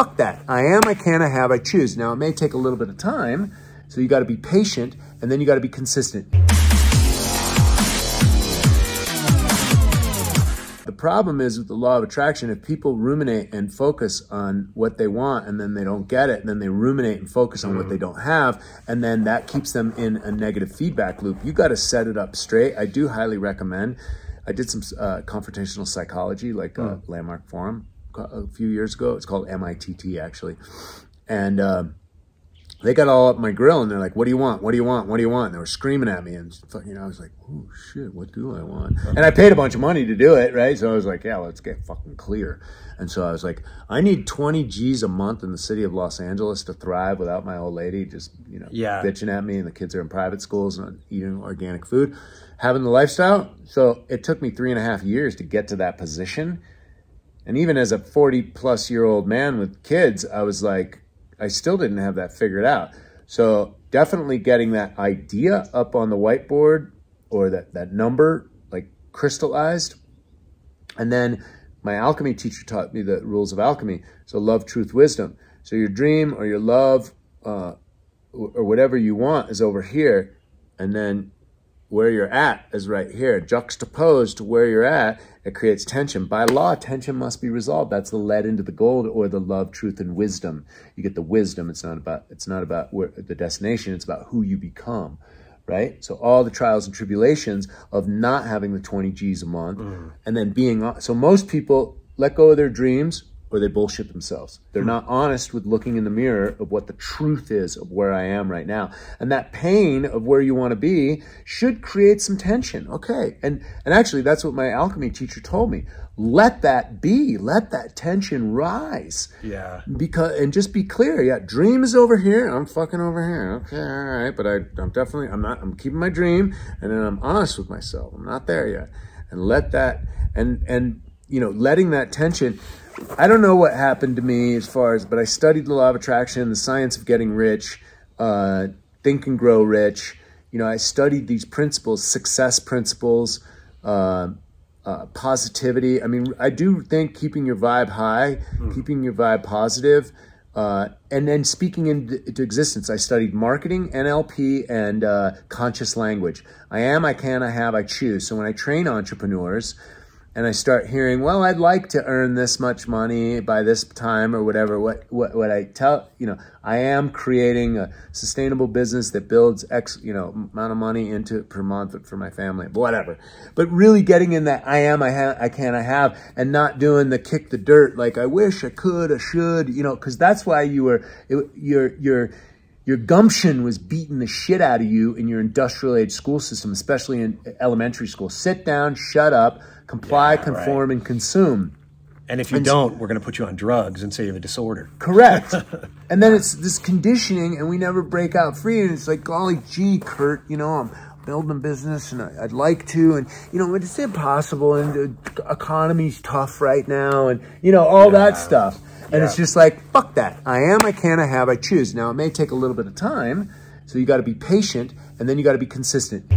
fuck that. I am, I can, I have, I choose. Now, it may take a little bit of time, so you got to be patient, and then you got to be consistent. The problem is with the law of attraction, if people ruminate and focus on what they want and then they don't get it, and then they ruminate and focus on what they don't have, and then that keeps them in a negative feedback loop, you got to set it up straight. I do highly recommend. I did some uh, confrontational psychology, like a landmark forum a few years ago. It's called MITT actually, and. Uh, they got all up my grill and they're like, "What do you want? What do you want? What do you want?" And they were screaming at me, and you know, I was like, "Oh shit, what do I want?" And I paid a bunch of money to do it, right? So I was like, "Yeah, let's get fucking clear." And so I was like, "I need twenty G's a month in the city of Los Angeles to thrive without my old lady just you know Yeah. bitching at me, and the kids are in private schools and eating organic food, having the lifestyle." So it took me three and a half years to get to that position. And even as a 40 plus year old man with kids, I was like, I still didn't have that figured out. So definitely getting that idea up on the whiteboard or that, that number like crystallized. And then my alchemy teacher taught me the rules of alchemy. So love, truth, wisdom. So your dream or your love uh, or whatever you want is over here. And then where you're at is right here, juxtaposed to where you're at. It creates tension. By law, tension must be resolved. That's the lead into the gold, or the love, truth, and wisdom. You get the wisdom. It's not about. It's not about where, the destination. It's about who you become, right? So all the trials and tribulations of not having the 20 G's a month, mm. and then being. So most people let go of their dreams, or they bullshit themselves. They're hmm. not honest with looking in the mirror of what the truth is of where I am right now. And that pain of where you want to be should create some tension. Okay. And and actually that's what my alchemy teacher told me. Let that be. Let that tension rise. Yeah. Because and just be clear. Yeah, dream is over here. I'm fucking over here. Okay, all right. But I I'm definitely I'm not I'm keeping my dream and then I'm honest with myself. I'm not there yet. And let that and and you know, letting that tension I don't know what happened to me as far as, but I studied the law of attraction, the science of getting rich, uh, think and grow rich. You know, I studied these principles, success principles, uh, uh, positivity. I mean, I do think keeping your vibe high, keeping your vibe positive, uh, and then speaking into, into existence. I studied marketing, NLP, and uh, conscious language. I am, I can, I have, I choose. So when I train entrepreneurs, and I start hearing, well, I'd like to earn this much money by this time or whatever. What what what I tell you know, I am creating a sustainable business that builds X you know amount of money into it per month for my family, whatever. But really getting in that I am, I have, I can, I have, and not doing the kick the dirt like I wish I could, I should, you know, because that's why you were it, you're you're your gumption was beating the shit out of you in your industrial age school system, especially in elementary school. Sit down, shut up, comply, Yeah, conform, and consume. And if you don't, we're going to put you on drugs and say you have a disorder. Correct. and then it's this conditioning, and we never break out free. And it's like, golly gee, Kurt, you know, I'm building a business and I- I'd like to, and you know, it's impossible, and the economy's tough right now, and you know, all that stuff. And it's just like, fuck that. I am, I can, I have, I choose. Now, it may take a little bit of time, so you got to be patient, and then you got to be consistent.